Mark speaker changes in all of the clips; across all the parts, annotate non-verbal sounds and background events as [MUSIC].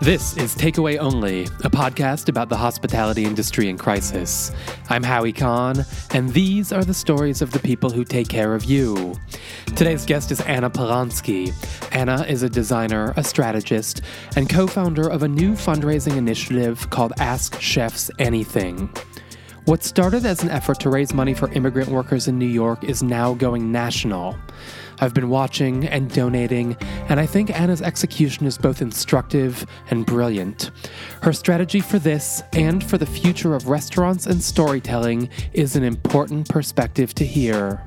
Speaker 1: This is Takeaway Only, a podcast about the hospitality industry in crisis. I'm Howie Kahn, and these are the stories of the people who take care of you. Today's guest is Anna Polonsky. Anna is a designer, a strategist, and co founder of a new fundraising initiative called Ask Chefs Anything. What started as an effort to raise money for immigrant workers in New York is now going national. I've been watching and donating, and I think Anna's execution is both instructive and brilliant. Her strategy for this and for the future of restaurants and storytelling is an important perspective to hear.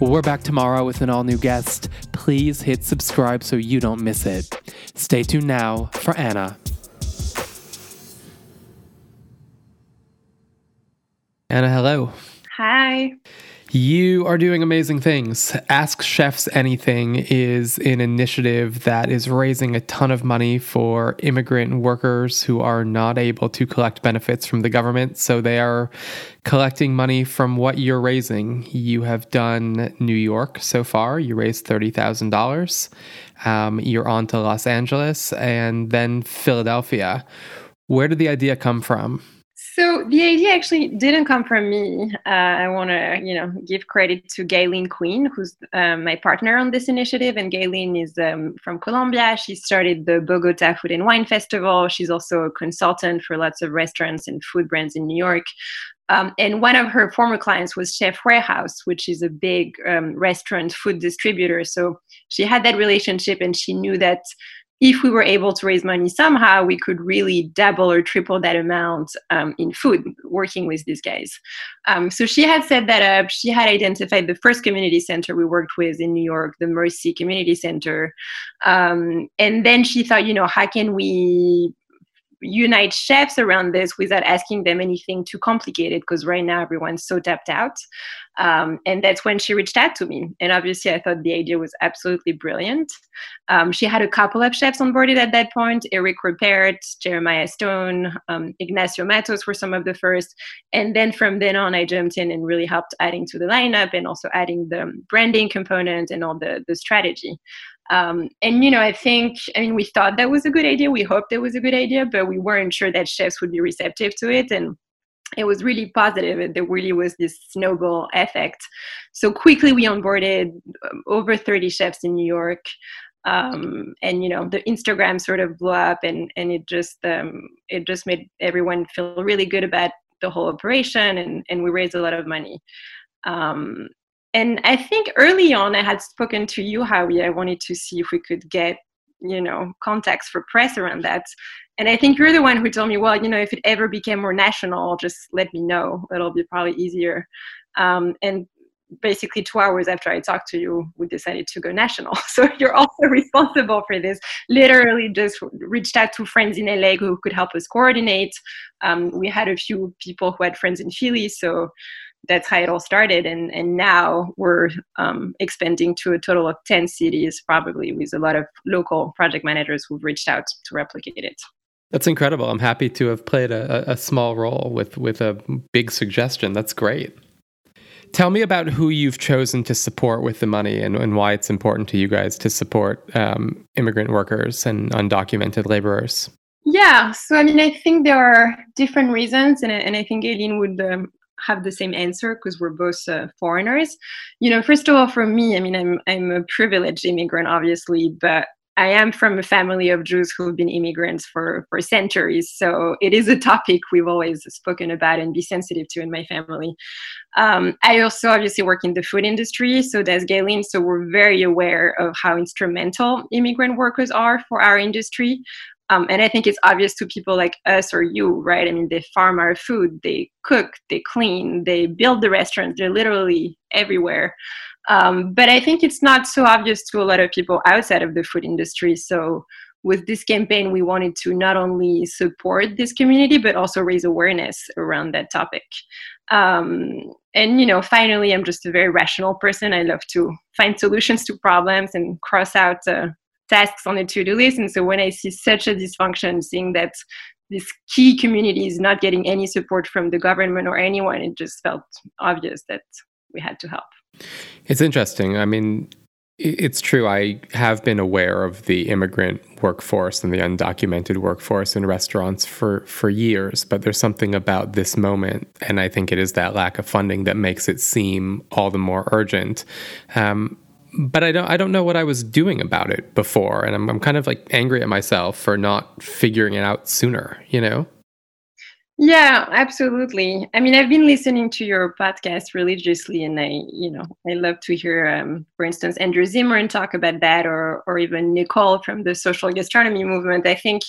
Speaker 1: We're back tomorrow with an all new guest. Please hit subscribe so you don't miss it. Stay tuned now for Anna. Anna, hello.
Speaker 2: Hi.
Speaker 1: You are doing amazing things. Ask Chefs Anything is an initiative that is raising a ton of money for immigrant workers who are not able to collect benefits from the government. So they are collecting money from what you're raising. You have done New York so far, you raised $30,000. Um, you're on to Los Angeles and then Philadelphia. Where did the idea come from?
Speaker 2: So the idea actually didn't come from me. Uh, I want to, you know, give credit to Gayleen Queen, who's um, my partner on this initiative. And Gayleen is um, from Colombia. She started the Bogota Food and Wine Festival. She's also a consultant for lots of restaurants and food brands in New York. Um, and one of her former clients was Chef Warehouse, which is a big um, restaurant food distributor. So she had that relationship, and she knew that if we were able to raise money somehow, we could really double or triple that amount um, in food working with these guys. Um, so she had set that up. She had identified the first community center we worked with in New York, the Mercy Community Center. Um, and then she thought, you know, how can we unite chefs around this without asking them anything too complicated because right now everyone's so tapped out um, and that's when she reached out to me and obviously i thought the idea was absolutely brilliant um, she had a couple of chefs onboarded at that point Eric Ripert jeremiah stone um, Ignacio Mattos were some of the first and then from then on i jumped in and really helped adding to the lineup and also adding the branding component and all the, the strategy um, and you know, I think I mean we thought that was a good idea. We hoped that was a good idea, but we weren't sure that chefs would be receptive to it. And it was really positive. There really was this snowball effect. So quickly we onboarded um, over 30 chefs in New York. Um, and you know the Instagram sort of blew up, and and it just um, it just made everyone feel really good about the whole operation, and and we raised a lot of money. Um, and I think early on I had spoken to you, Howie. I wanted to see if we could get, you know, contacts for press around that. And I think you're the one who told me, well, you know, if it ever became more national, just let me know. It'll be probably easier. Um, and basically two hours after I talked to you, we decided to go national. [LAUGHS] So you're also responsible for this. Literally just reached out to friends in LA who could help us coordinate. Um, we had a few people who had friends in Philly. So that's how it all started and and now we're um, expanding to a total of 10 cities probably with a lot of local project managers who've reached out to replicate it
Speaker 1: that's incredible. I'm happy to have played a, a small role with with a big suggestion. That's great. Tell me about who you've chosen to support with the money and, and why it's important to you guys to support um, immigrant workers and undocumented laborers.
Speaker 2: Yeah, so I mean, I think there are different reasons, and, and I think Aileen would um, have the same answer because we're both uh, foreigners. You know, first of all, for me, I mean, I'm I'm a privileged immigrant, obviously, but I am from a family of Jews who've been immigrants for for centuries. So it is a topic we've always spoken about and be sensitive to in my family. Um, I also obviously work in the food industry, so does Galen. So we're very aware of how instrumental immigrant workers are for our industry. Um, and I think it's obvious to people like us or you, right? I mean, they farm our food, they cook, they clean, they build the restaurants, they're literally everywhere. Um, but I think it's not so obvious to a lot of people outside of the food industry. So with this campaign, we wanted to not only support this community, but also raise awareness around that topic. Um, and you know, finally, I'm just a very rational person. I love to find solutions to problems and cross out uh, tasks on the to-do list and so when i see such a dysfunction seeing that this key community is not getting any support from the government or anyone it just felt obvious that we had to help
Speaker 1: it's interesting i mean It's true. I have been aware of the immigrant workforce and the undocumented workforce in restaurants for, for years, but there's something about this moment, and I think it is that lack of funding that makes it seem all the more urgent. Um, but I don't I don't know what I was doing about it before, and I'm I'm kind of like angry at myself for not figuring it out sooner. You know.
Speaker 2: Yeah, absolutely. I mean, I've been listening to your podcast religiously, and I, you know, I love to hear, um, for instance, Andrew Zimmern talk about that, or or even Nicole from the social gastronomy movement. I think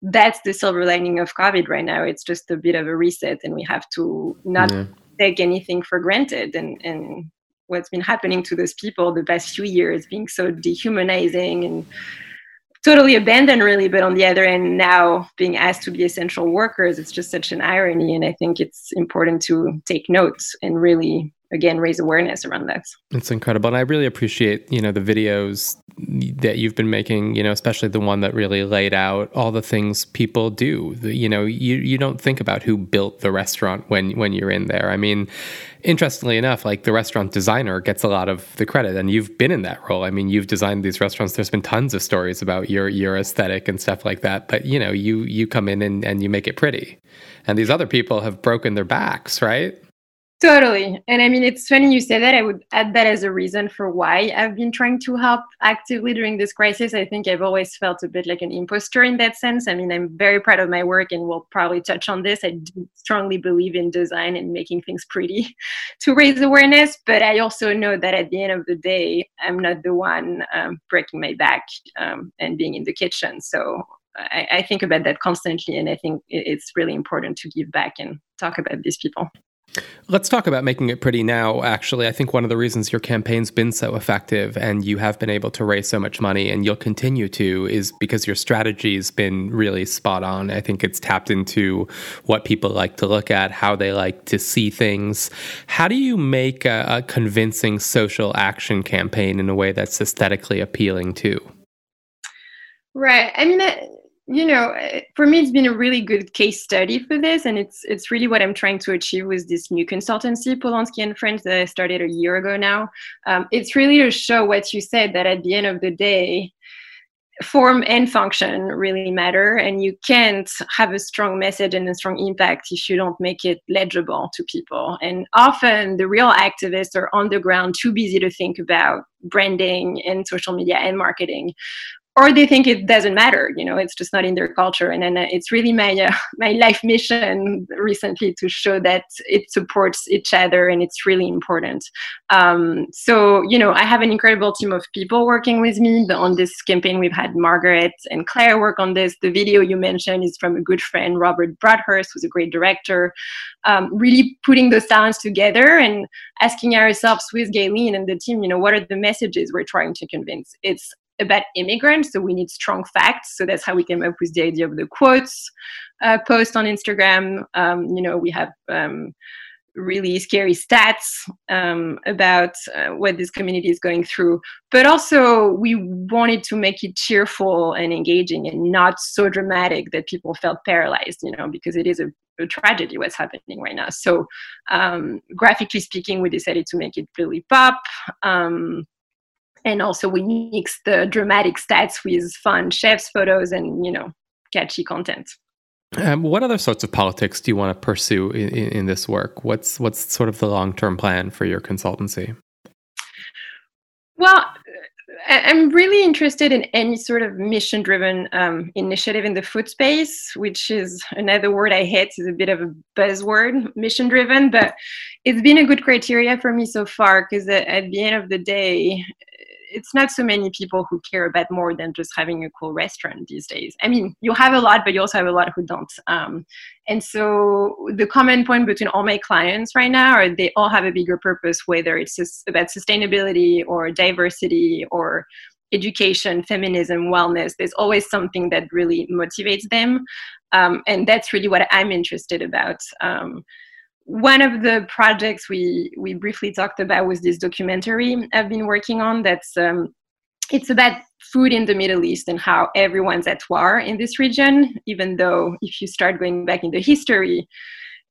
Speaker 2: that's the silver lining of COVID right now. It's just a bit of a reset, and we have to not yeah. take anything for granted. And and what's been happening to those people the past few years, being so dehumanizing and totally abandoned really but on the other end now being asked to be essential workers it's just such an irony and i think it's important to take notes and really again raise awareness around that
Speaker 1: it's incredible and i really appreciate you know the videos that you've been making you know especially the one that really laid out all the things people do you know you you don't think about who built the restaurant when when you're in there. I mean interestingly enough like the restaurant designer gets a lot of the credit and you've been in that role. I mean you've designed these restaurants. There's been tons of stories about your your aesthetic and stuff like that but you know you you come in and, and you make it pretty. And these other people have broken their backs right
Speaker 2: Totally. And I mean, it's funny you say that. I would add that as a reason for why I've been trying to help actively during this crisis. I think I've always felt a bit like an imposter in that sense. I mean, I'm very proud of my work and we'll probably touch on this. I do strongly believe in design and making things pretty [LAUGHS] to raise awareness. But I also know that at the end of the day, I'm not the one um, breaking my back um, and being in the kitchen. So I, I think about that constantly. And I think it's really important to give back and talk about these people.
Speaker 1: Let's talk about making it pretty now. Actually, I think one of the reasons your campaign's been so effective and you have been able to raise so much money and you'll continue to is because your strategy's been really spot on. I think it's tapped into what people like to look at, how they like to see things. How do you make a, a convincing social action campaign in a way that's aesthetically appealing too?
Speaker 2: Right. I mean, you know eh, for me it's been a really good case study for this and it's it's really what i'm trying to achieve with this new consultancy Polonsky and friends that i started a year ago now. Um, it's really to show what you said that at the end of the day form and function really matter and you can't have a strong message and a strong impact if you don't make it legible to people. And often the real activists are on the ground too busy to think about branding and social media and marketing or they think it doesn't matter you know it's just not in their culture. And then uh, it's really my uh, [LAUGHS] my life mission recently to show that it supports each other and it's really important. Um, so you know i have an incredible team of people working with me. On this campaign we've had margaret and claire work on this. The video you mentioned is from a good friend robert bradhurst who's a great director. Um, really putting those talents together and asking ourselves with Gayleen and the team, you know, what are the messages we're trying to convince? It's about immigrants, so we need strong facts. So that's how we came up with the idea of the quotes uh, post on Instagram. Um, you know, we have um, really scary stats um, about uh, what this community is going through, but also we wanted to make it cheerful and engaging and not so dramatic that people felt paralyzed. You know, because it is a a tragedy what's happening right now. So, um, graphically speaking, we decided to make it really pop. Um, and also we mix the dramatic stats with fun chefs photos and you know catchy content.
Speaker 1: Um, what other sorts of politics do you want to pursue in, in, this work? What's what's sort of the long-term plan for your consultancy?
Speaker 2: Well I'm really interested in any sort of mission driven um, initiative in the food space, which is another word I hate, is a bit of a buzzword, mission driven, but it's been a good criteria for me so far because at the end of the day, it's not so many people who care about more than just having a cool restaurant these days. I mean, you have a lot, but you also have a lot who don't. Um, and so the common point between all my clients right now are they all have a bigger purpose, whether it's about sustainability or diversity or education, feminism, wellness. There's always something that really motivates them. Um, and that's really what I'm interested about. Um, one of the projects we we briefly talked about was this documentary I've been working on. That's um, it's about food in the Middle East and how everyone's at war in this region. Even though if you start going back in the history,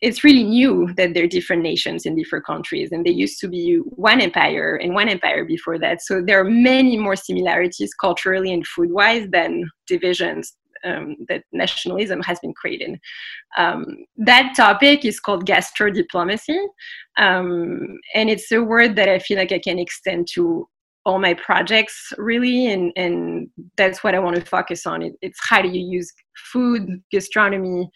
Speaker 2: it's really new that there are different nations in different countries and they used to be one empire and one empire before that so there are many more similarities culturally and food wise than divisions um, that nationalism has been created. Um, that topic is called gastro diplomacy, um, and it's a word that I feel like I can extend to all my projects really and and that's what i want to focus on. It, it's how do you use food gastronomy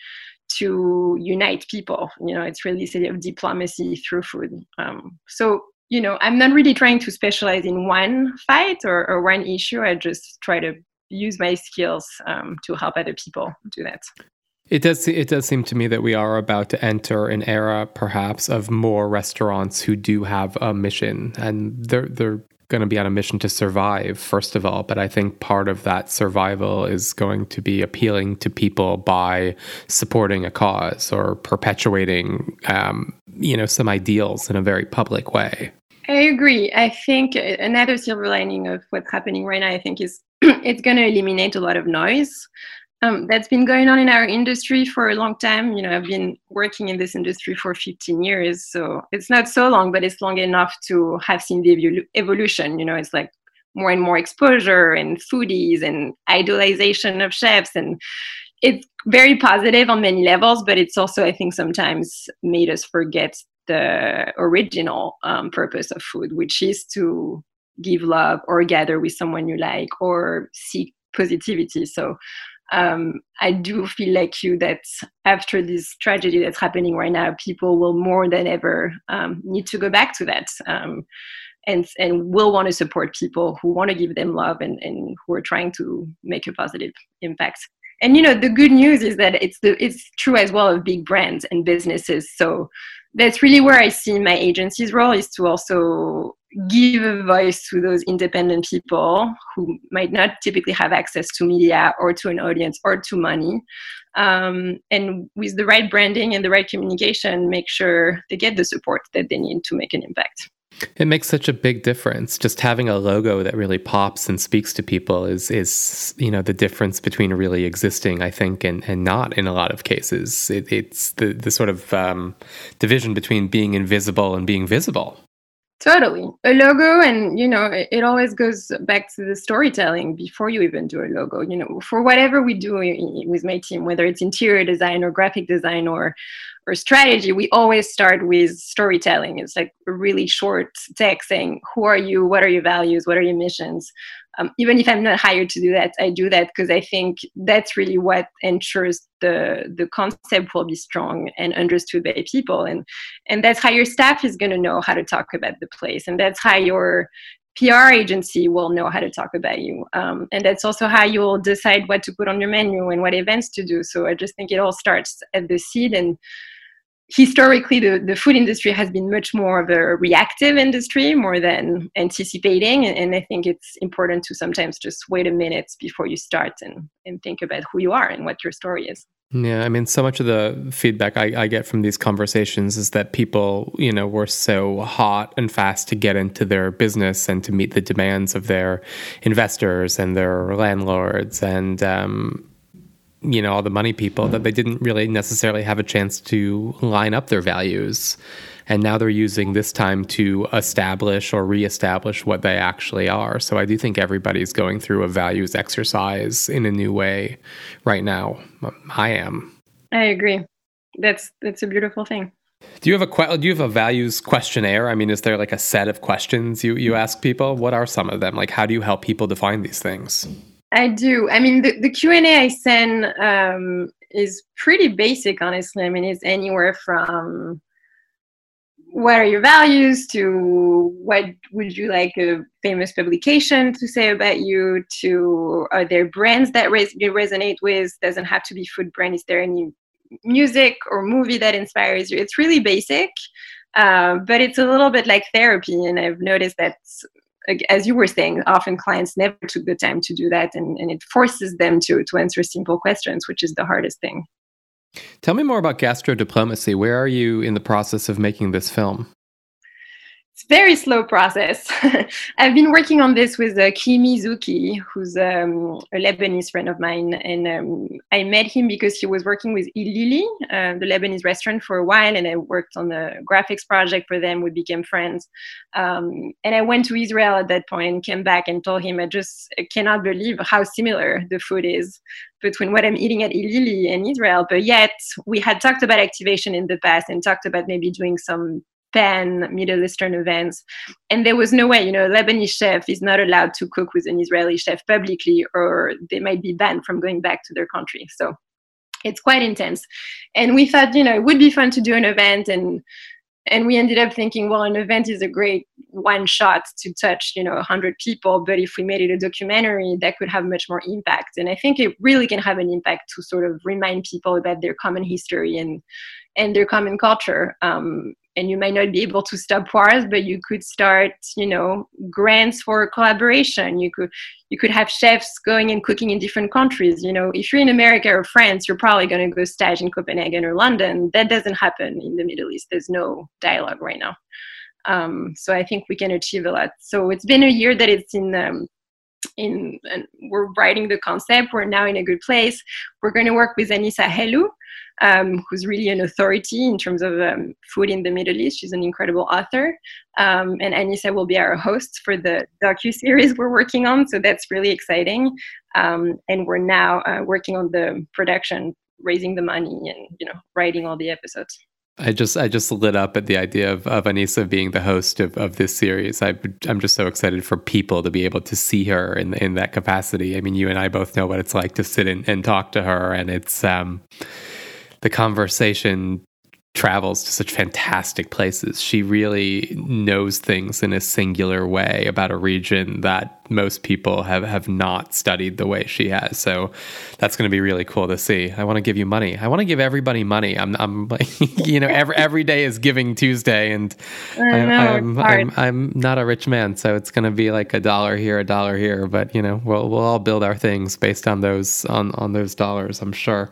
Speaker 2: to unite people? You know it's really a of diplomacy through food. Um, so you know i'm not really trying to specialize in one fight or, or one issue. I just try to use my skills um, to help other people do that
Speaker 1: it does. It does seem to me that we are about to enter an era, perhaps, of more restaurants who do have a mission, and they're they're going to be on a mission to survive, first of all. But I think part of that survival is going to be appealing to people by supporting a cause or perpetuating, um, you know, some ideals in a very public way.
Speaker 2: I agree. I think another silver lining of what's happening right now, I think, is [CLEARS THROAT] it's going to eliminate a lot of noise um, that's been going on in our industry for a long time. You know, I've been working in this industry for 15 years, so it's not so long, but it's long enough to have seen the evolu- evolution. You know, it's like more and more exposure and foodies and idolization of chefs and it's very positive on many levels but it's also i think sometimes made us forget the original um, purpose of food which is to give love or gather with someone you like or seek positivity so um, I do feel like you that after this tragedy that's happening right now, people will more than ever um, need to go back to that. Um, and, and will want to support people who want to give them love and, and who are trying to make a positive impact and you know the good news is that it's the it's true as well of big brands and businesses so that's really where i see my agency's role is to also give a voice to those independent people who might not typically have access to media or to an audience or to money. Um, and with the right branding and the right communication, make sure they get the support that they need to make an impact.
Speaker 1: It makes such a big difference. Just having a logo that really pops and speaks to people is is you know the difference between really existing, I think, and, and not in a lot of cases. It, it's the the sort of um, division between being invisible and being visible.
Speaker 2: Totally. A logo, and you know, it, it, always goes back to the storytelling before you even do a logo. You know, for whatever we do with my team, whether it's interior design or graphic design or or strategy, we always start with storytelling. It's like a really short text saying, Who are you? What are your values? What are your missions? Um, even if I'm not hired to do that, I do that because I think that's really what ensures the the concept will be strong and understood by people, and and that's how your staff is going to know how to talk about the place, and that's how your PR agency will know how to talk about you, um, and that's also how you'll decide what to put on your menu and what events to do. So I just think it all starts at the seed and historically the, the food industry has been much more of a reactive industry more than anticipating and, i think it's important to sometimes just wait a minute before you start and, and think about who you are and what your story is.
Speaker 1: Yeah i mean so much of the feedback I, I get from these conversations is that people you know were so hot and fast to get into their business and to meet the demands of their investors and their landlords and um, you know all the money people that they didn't really necessarily have a chance to line up their values and now they're using this time to establish or reestablish what they actually are so i do think everybody's going through a values exercise in a new way right now i am
Speaker 2: i agree that's that's a beautiful thing
Speaker 1: do you have a do you have a values questionnaire? I mean, is there like a set of questions you you ask people? What are some of them? Like, how do you help people define these things?
Speaker 2: I do. I mean, the, the Q&A I send um, is pretty basic, honestly. I mean, it's anywhere from what are your values to what would you like a famous publication to say about you to are there brands that res- you resonate with doesn't have to be food brand is there any music or movie that inspires you it's really basic uh, but it's a little bit like therapy and i've noticed that as you were saying, often clients never took the time to do that, and, and it forces them to, to answer simple questions, which is the hardest thing.
Speaker 1: Tell me more about gastro diplomacy. Where are you in the process of making this film?
Speaker 2: It's very slow process. [LAUGHS] I've been working on this with uh, Kimi Zuki, who's um, a Lebanese friend of mine, and um, I met him because he was working with Ilili, uh, the Lebanese restaurant, for a while, and I worked on a graphics project for them. We became friends, um, and I went to Israel at that point and came back and told him I just cannot believe how similar the food is between what I'm eating at Ilili and Israel. But yet we had talked about activation in the past and talked about maybe doing some pan Middle Eastern events. And there was no way, you know, a Lebanese chef is not allowed to cook with an Israeli chef publicly, or they might be banned from going back to their country. So it's quite intense. And we thought, you know, it would be fun to do an event and and we ended up thinking well an event is a great one shot to touch you know 100 people but if we made it a documentary that could have much more impact and i think it really can have an impact to sort of remind people about their common history and and their common culture um, and you might not be able to stop wars but you could start you know grants for collaboration. You could you could have chefs going and cooking in different countries. You know if you're in america or france you're probably going to go stage in copenhagen or london. That doesn't happen in the middle east. There's no dialogue right now. Um, so i think we can achieve a lot. So it's been a year that it's in um, in we're writing the concept we're now in a good place we're going to work with Anissa Helou um, who's really an authority in terms of um, food in the Middle East. She's an incredible author. Um, and Anissa will be our host for the docu series we're working on. So that's really exciting. Um, and we're now uh, working on the production, raising the money, and you know, writing all the episodes.
Speaker 1: I just I just lit up at the idea of, of Anissa being the host of, of this series. I, I'm just so excited for people to be able to see her in in that capacity. I mean, you and I both know what it's like to sit and, and talk to her, and it's um, the conversation travels to such fantastic places. She really knows things in a singular way about a region that most people have, have not studied the way she has. So that's going to be really cool to see. I want to give you money. I want to give everybody money. I'm, I'm like, [LAUGHS] you know, every, every day is Giving Tuesday, and I I'm, I'm, I'm, I'm, not a rich man, so it's going to be like a dollar here, a dollar here. But you know, we'll we'll all build our things based on those on on those dollars. I'm sure.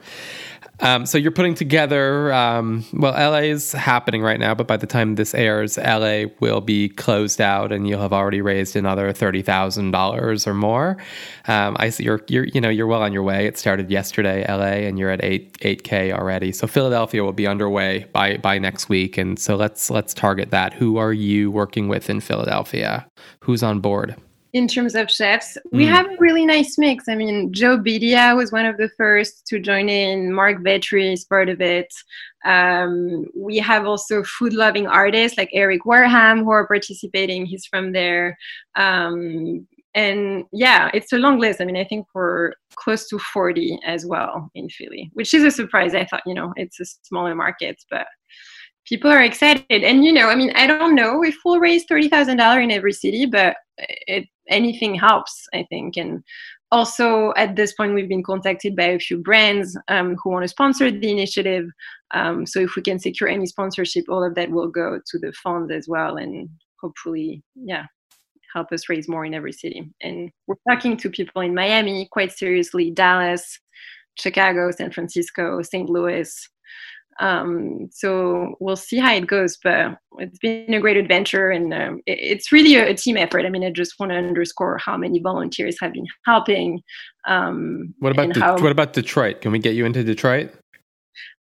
Speaker 1: Um, so you're putting together. Um, well, LA is happening right now, but by the time this airs, LA will be closed out, and you'll have already raised another thirty thousand dollars or more. Um, I see you're you're you know you're well on your way. It started yesterday, LA, and you're at eight eight k already. So Philadelphia will be underway by by next week, and so let's let's target that. Who are you working with in Philadelphia? Who's on board?
Speaker 2: In terms of chefs. Mm. We have a really nice mix. I mean, Joe Beddia was one of the first to join in. Marc Vetri is part of it. Um, we have also food loving artists like Eric Wareheim who are participating. He's from there. Um, and yeah, it's a long list. I mean, I think we're close to 40 as well in Philly, which is a surprise. I thought, you know, it's a smaller market, but people are excited. And, you know, I mean, I don't know if we'll raise $30,000 in every city, but it anything helps, I think. And also at this point, we've been contacted by a few brands um, who want to sponsor the initiative. Um, so if we can secure any sponsorship, all of that will go to the fund as well, and hopefully, yeah, help us raise more in every city. And we're talking to people in Miami quite seriously, Dallas, Chicago, San Francisco, St. Louis, um, so we'll see how it goes, but it's been a great adventure and um, it, it's really a, a, team effort. I mean, I just want to underscore how many volunteers have been helping. Um,
Speaker 1: what about how, what about Detroit? Can we get you into Detroit?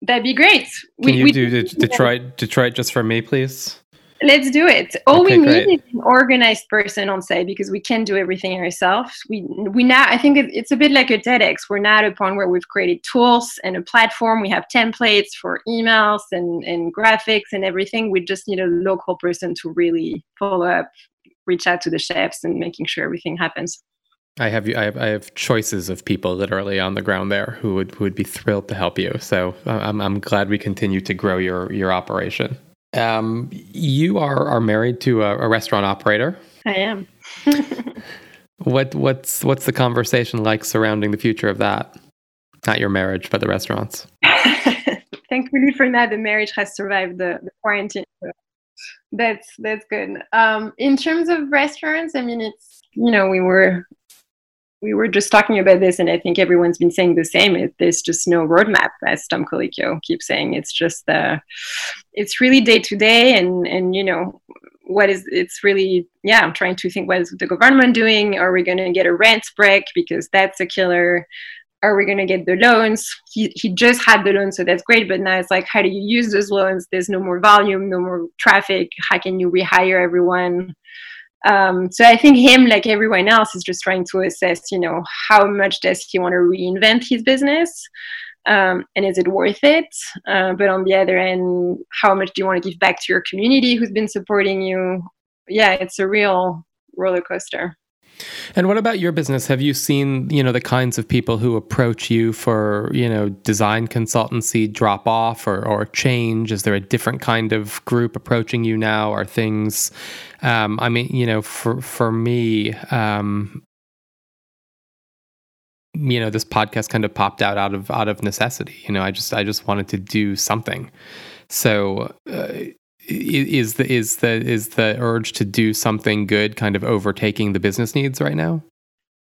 Speaker 2: That'd be great.
Speaker 1: Can we, you we, do [LAUGHS] Detroit, Detroit just for me, please?
Speaker 2: Let's do it. All okay, we great. need is an organized person on site because we can't do everything ourselves. We we now I think it's a bit like a TEDx. We're now at a point where we've created tools and a platform. We have templates for emails and, and graphics and everything. We just need a local person to really follow up, reach out to the chefs and making sure everything happens.
Speaker 1: I have I have I have choices of people literally on the ground there who would who would be thrilled to help you. So uh, I'm I'm glad we continue to grow your your operation. Um, you are are married to a, a restaurant operator.
Speaker 2: I am. [LAUGHS]
Speaker 1: what what's what's the conversation like surrounding the future of that? Not your marriage, but the restaurants. [LAUGHS]
Speaker 2: Thankfully for that, the marriage has survived the, the quarantine. that's that's good. Um, in terms of restaurants, I mean, it's you know we were we were just talking about this, and I think everyone's been saying the same. It, there's just no roadmap, as Tom Colicchio keeps saying. It's just uh, it's really day to day, and and you know, what is it's really yeah i'm trying to think what is the government doing? Are we going to get a rent break? Because that's a killer. Are we going to get the loans? He, he just had the loan so that's great but now it's like how do you use those loans? There's no more volume no more traffic. How can you rehire everyone um, so i think him like everyone else is just trying to assess you know how much does he want to reinvent his business? Um, and is it worth it? Uh, but on the other end how much do you want to give back to your community who's been supporting you? Yeah it's a real roller coaster
Speaker 1: and what about your business? Have you seen, you know, the kinds of people who approach you for, you know, design consultancy drop off or, or change? Is there a different kind of group approaching you now? Are things, um, I mean, you know, for, for me, um, you know, this podcast kind of popped out out of, out of necessity. You know, I just, I just wanted to do something. So, uh, is the is the is the urge to do something good kind of overtaking the business needs right now?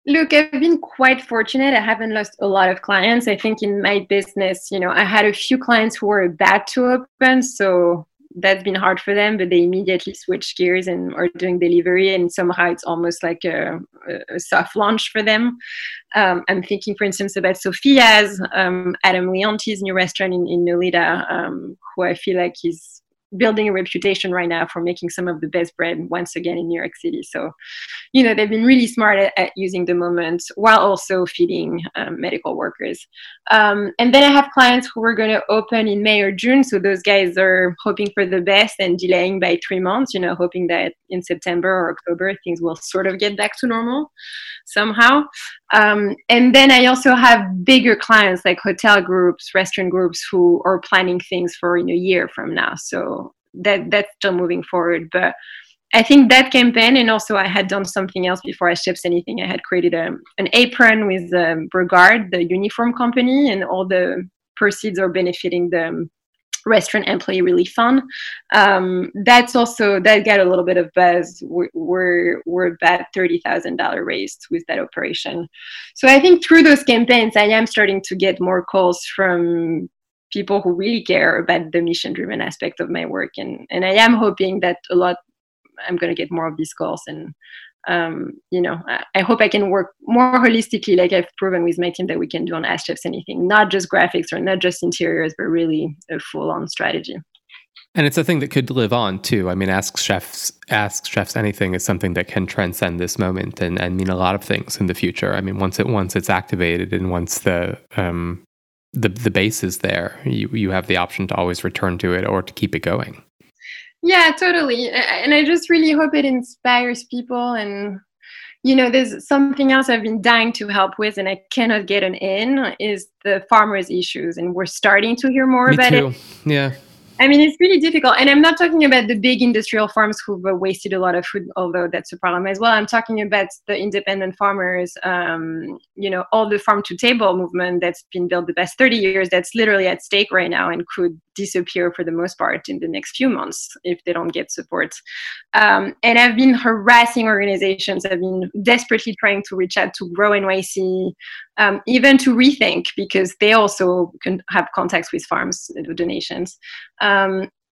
Speaker 2: Look, I've been quite fortunate. I haven't lost a lot of clients. I think in my business, you know, I had a few clients who were about to open, so that's been hard for them, but they immediately switched gears and are doing delivery, and somehow it's almost like a, a soft launch for them. Um, I'm thinking, for instance, about Sophia's, um, Adam Leonti's new restaurant in, in Nolita, um, who I feel like is building a reputation right now for making some of the best bread once again in New York City. So, you know, they've been really smart at, at using the moment while also feeding um, medical workers. Um, and then I have clients who are going to open in May or June. So those guys are hoping for the best and delaying by three months, you know, hoping that in September or October things will sort of get back to normal somehow. Um, and then I also have bigger clients like hotel groups, restaurant groups who are planning things for in a year from now. So that that's still moving forward. But I think that campaign, and also I had done something else before I shipped anything. I had created a, an apron with um, the uniform company, and all the proceeds are benefiting the restaurant employee relief fund. Um, that's also that got a little bit of buzz. We're we're, we're about thirty thousand dollar raised with that operation. So I think through those campaigns, I am starting to get more calls from people who really care about the mission driven aspect of my work, and and I am hoping that a lot. I'm going to get more of these calls and um, you know, I, I, hope I can work more holistically, like I've proven with my team that we can do on Ask Chefs Anything, not just graphics or not just interiors, but really a full-on strategy.
Speaker 1: And it's a thing that could live on too. I mean, Ask Chefs, Ask Chefs Anything is something that can transcend this moment and, and mean a lot of things in the future. I mean, once it once it's activated and once the um, the the base is there, you you have the option to always return to it or to keep it going.
Speaker 2: Yeah, totally. And I just really hope it inspires people. And, you know, there's something else I've been dying to help with and I cannot get an in is the farmers' issues. And we're starting to hear more
Speaker 1: Me
Speaker 2: about
Speaker 1: too.
Speaker 2: it.
Speaker 1: Yeah.
Speaker 2: I mean, it's really difficult. And I'm not talking about the big industrial farms who've wasted a lot of food, although that's a problem as well. I'm talking about the independent farmers, um, you know, all the farm to table movement that's been built the past 30 years that's literally at stake right now and could disappear for the most part in the next few months if they don't get support. Um, and I've been harassing organizations. I've been desperately trying to reach out to Grow NYC, um, even to Rethink, because they also can have contacts with farms, and donations. Um,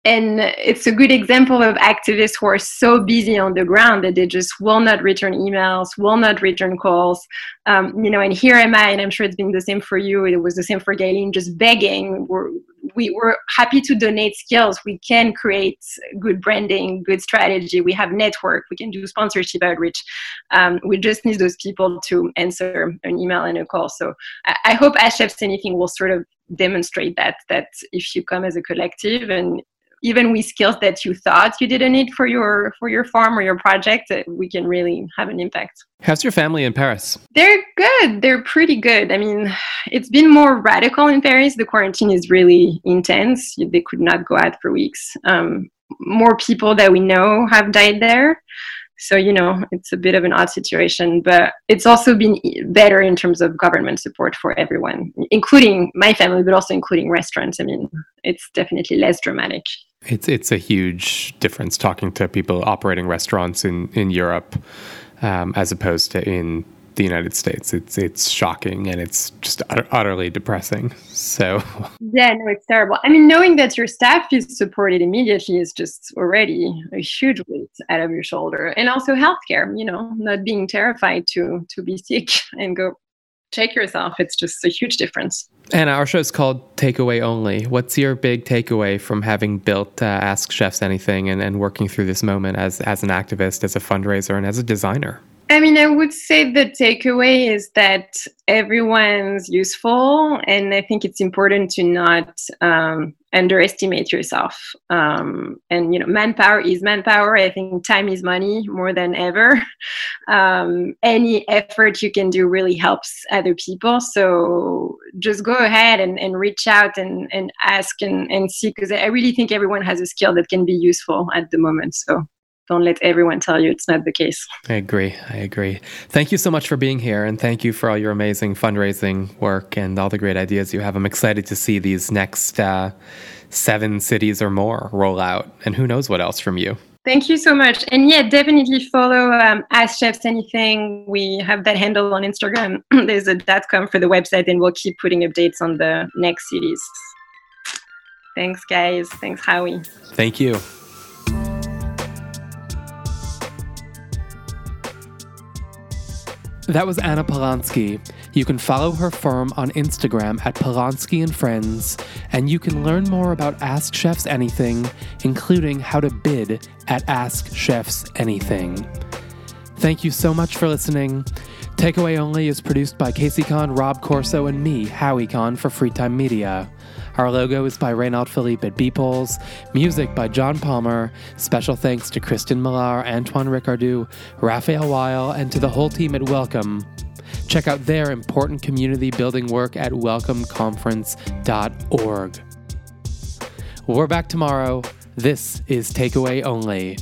Speaker 2: and it's a good example of activists who are so busy on the ground that they just will not return emails, will not return calls. Um, you know, and here am I, and I'm sure it's been the same for you. It was the same for Galen, just begging. We're, we, we're happy to donate skills. We can create good branding, good strategy. We have network. We can do sponsorship outreach. Um, we just need those people to answer an email and a call. So I, I hope Chefs Anything will sort of demonstrate that that if you come as a collective and even with skills that you thought you didn't need for your for your farm or your project we can really have an impact.
Speaker 1: How's your family in paris?
Speaker 2: They're good. They're pretty good. I mean it's been more radical in paris. The quarantine is really intense. They could not go out for weeks. Um, more people that we know have died there. So you know it's a bit of an odd situation but it's also been better in terms of government support for everyone including my family but also including restaurants. I mean it's definitely less dramatic
Speaker 1: it's it's a huge difference talking to people operating restaurants in in Europe um, as opposed to in the United States. It's it's shocking and it's just utterly depressing. So [LAUGHS]
Speaker 2: yeah, no, it's terrible. I mean, knowing that your staff is supported immediately is just already a huge weight out of your shoulder, and also healthcare. You know, not being terrified to to be sick [LAUGHS] and go check yourself. It's just a huge difference.
Speaker 1: And our show is called Takeaway Only. What's your big takeaway from having built uh, Ask Chefs Anything and, and working through this moment as, as an activist, as a fundraiser, and as a designer?
Speaker 2: I mean, I would say the takeaway is that everyone's useful, and I think it's important to not um, underestimate yourself. Um, and you know, manpower is manpower. I think time is money more than ever. [LAUGHS] Um, any effort you can do really helps other people. So just go ahead and, and reach out and, and ask and, and see, because I really think everyone has a skill that can be useful at the moment. So don't let everyone tell you it's not the case.
Speaker 1: I agree. I agree. Thank you so much for being here and thank you for all your amazing fundraising work and all the great ideas you have. I'm excited to see these next uh, seven cities or more roll out and who knows what else from you.
Speaker 2: Thank you so much. And yeah, definitely follow um, Ask Chefs Anything. We have that handle on Instagram. [CLEARS THROAT] There's a dot .com for the website and we'll keep putting updates on the next cities. Thanks, guys. Thanks, Howie.
Speaker 1: Thank you. That was Anna Polonsky. You can follow her firm on Instagram at Polonsky and Friends, and you can learn more about Ask Chefs Anything, including how to bid at Ask Chefs Anything. Thank you so much for listening. Takeaway Only is produced by Casey Kahn, Rob Corso, and me, Howie Kahn, for Freetime Media. Our logo is by Reynald Philippe at Beeples. Music by John Palmer. Special thanks to Kristen Millar, Antoine Ricardou, Raphael Weil, and to the whole team at Welcome. Check out their important community building work at welcomeconference.org. We're back tomorrow. This is Takeaway Only.